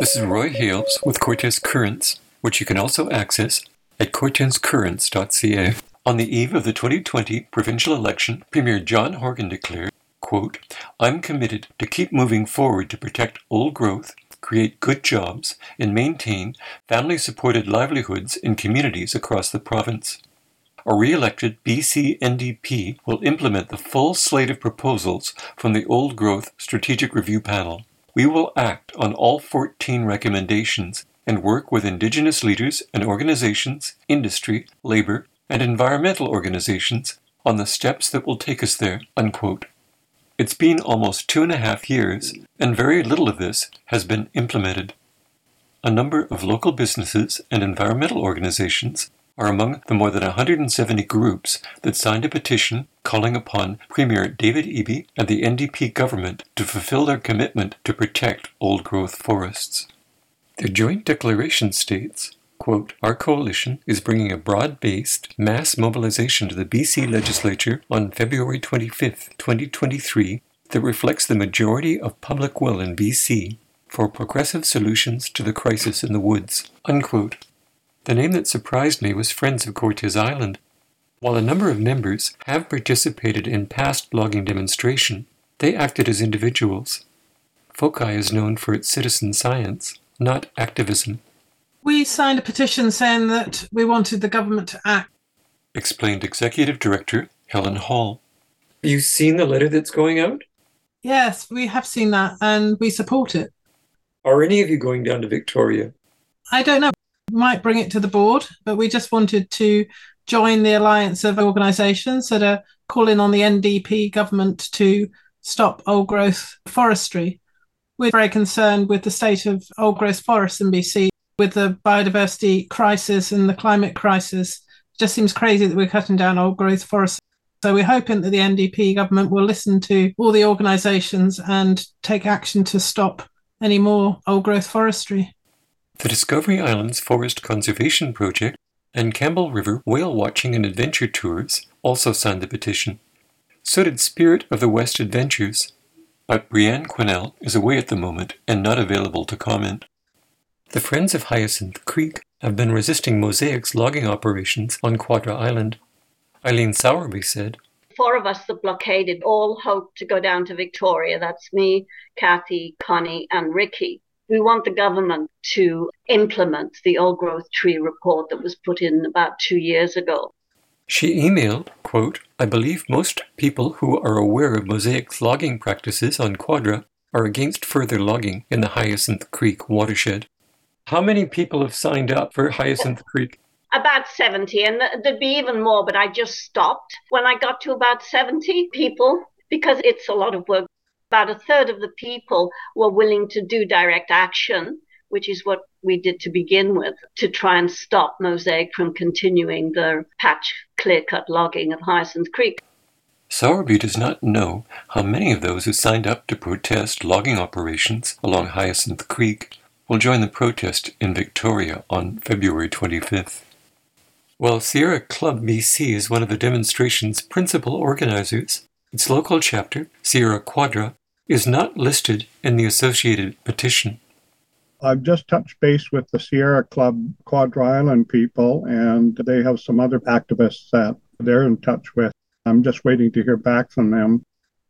This is Roy Hales with Cortes Currents, which you can also access at cortescurrents.ca. On the eve of the 2020 provincial election, Premier John Horgan declared, quote, I'm committed to keep moving forward to protect old growth, create good jobs, and maintain family supported livelihoods in communities across the province. A re elected BC NDP will implement the full slate of proposals from the Old Growth Strategic Review Panel. We will act on all 14 recommendations and work with Indigenous leaders and organizations, industry, labor, and environmental organizations on the steps that will take us there. Unquote. It's been almost two and a half years, and very little of this has been implemented. A number of local businesses and environmental organizations are among the more than 170 groups that signed a petition calling upon Premier David Eby and the NDP government to fulfill their commitment to protect old growth forests. The joint declaration states quote, Our coalition is bringing a broad based mass mobilization to the BC legislature on February 25, 2023, that reflects the majority of public will in BC for progressive solutions to the crisis in the woods. Unquote. The name that surprised me was Friends of Cortes Island. While a number of members have participated in past logging demonstration, they acted as individuals. FOCI is known for its citizen science, not activism. We signed a petition saying that we wanted the government to act, explained Executive Director Helen Hall. Have you seen the letter that's going out? Yes, we have seen that and we support it. Are any of you going down to Victoria? I don't know might bring it to the board, but we just wanted to join the alliance of organisations that are calling on the NDP government to stop old growth forestry. We're very concerned with the state of old growth forests in BC, with the biodiversity crisis and the climate crisis. It just seems crazy that we're cutting down old growth forests. So we're hoping that the NDP government will listen to all the organisations and take action to stop any more old growth forestry. The Discovery Islands Forest Conservation Project and Campbell River Whale Watching and Adventure Tours also signed the petition. So did Spirit of the West Adventures, but Brianne Quinnell is away at the moment and not available to comment. The Friends of Hyacinth Creek have been resisting Mosaic's logging operations on Quadra Island. Eileen Sowerby said, Four of us that blockaded all hope to go down to Victoria. That's me, Kathy, Connie, and Ricky. We want the government to implement the old growth tree report that was put in about two years ago. She emailed, quote, I believe most people who are aware of Mosaic's logging practices on Quadra are against further logging in the Hyacinth Creek watershed. How many people have signed up for Hyacinth Creek? About 70, and there'd be even more, but I just stopped when I got to about 70 people because it's a lot of work about a third of the people were willing to do direct action, which is what we did to begin with, to try and stop Mosaic from continuing the patch clear cut logging of Hyacinth Creek. Sowerby does not know how many of those who signed up to protest logging operations along Hyacinth Creek will join the protest in Victoria on February 25th. While Sierra Club BC is one of the demonstration's principal organizers, its local chapter, Sierra Quadra, is not listed in the associated petition. I've just touched base with the Sierra Club Quadra Island people, and they have some other activists that they're in touch with. I'm just waiting to hear back from them.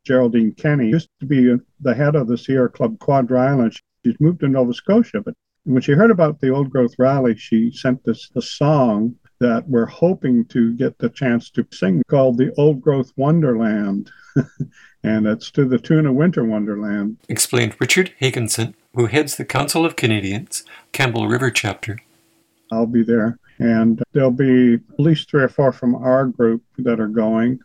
Geraldine Kenny used to be the head of the Sierra Club Quadra Island. She's moved to Nova Scotia, but when she heard about the Old Growth Rally, she sent us a song that we're hoping to get the chance to sing called The Old Growth Wonderland. and it's to the tune of Winter Wonderland. Explained Richard Hagenson, who heads the Council of Canadians, Campbell River chapter. I'll be there, and there'll be at least three or four from our group that are going.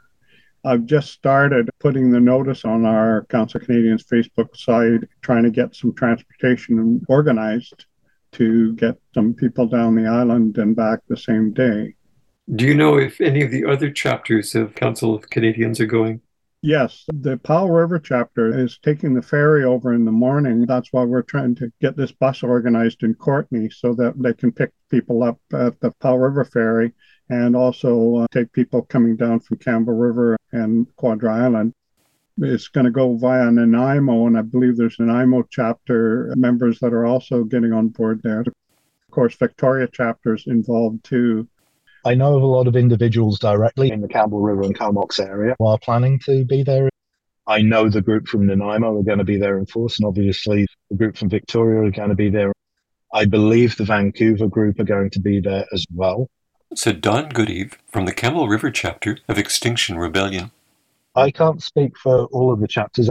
I've just started putting the notice on our Council of Canadians Facebook site, trying to get some transportation organized to get some people down the island and back the same day. Do you know if any of the other chapters of Council of Canadians are going? Yes, the Powell River chapter is taking the ferry over in the morning. That's why we're trying to get this bus organized in Courtenay so that they can pick people up at the Powell River ferry and also uh, take people coming down from Campbell River and Quadra Island. It's going to go via Nanaimo, and I believe there's Nanaimo chapter members that are also getting on board there. Of course, Victoria chapters involved too. I know of a lot of individuals directly in the Campbell River and Comox area who are planning to be there. I know the group from Nanaimo are going to be there in force, and obviously the group from Victoria are going to be there. I believe the Vancouver group are going to be there as well. Said Don Goodeve from the Campbell River chapter of Extinction Rebellion. I can't speak for all of the chapters.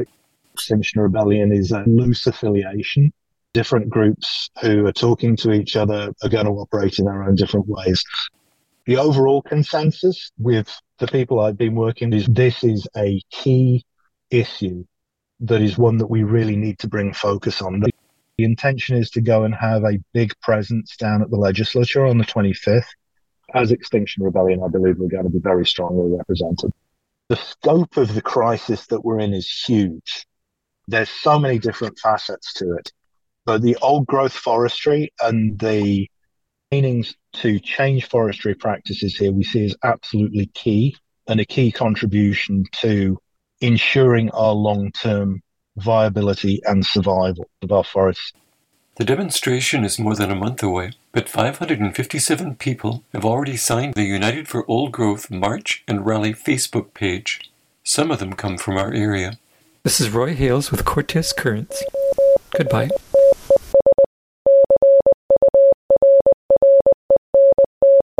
Extinction Rebellion is a loose affiliation. Different groups who are talking to each other are going to operate in their own different ways. The overall consensus with the people I've been working is this is a key issue that is one that we really need to bring focus on. The intention is to go and have a big presence down at the legislature on the 25th. As Extinction Rebellion, I believe we're going to be very strongly represented the scope of the crisis that we're in is huge. There's so many different facets to it. But the old growth forestry and the meanings to change forestry practices here we see as absolutely key and a key contribution to ensuring our long term viability and survival of our forests. The demonstration is more than a month away, but 557 people have already signed the United for Old Growth March and Rally Facebook page. Some of them come from our area. This is Roy Hales with Cortes Currents. Goodbye.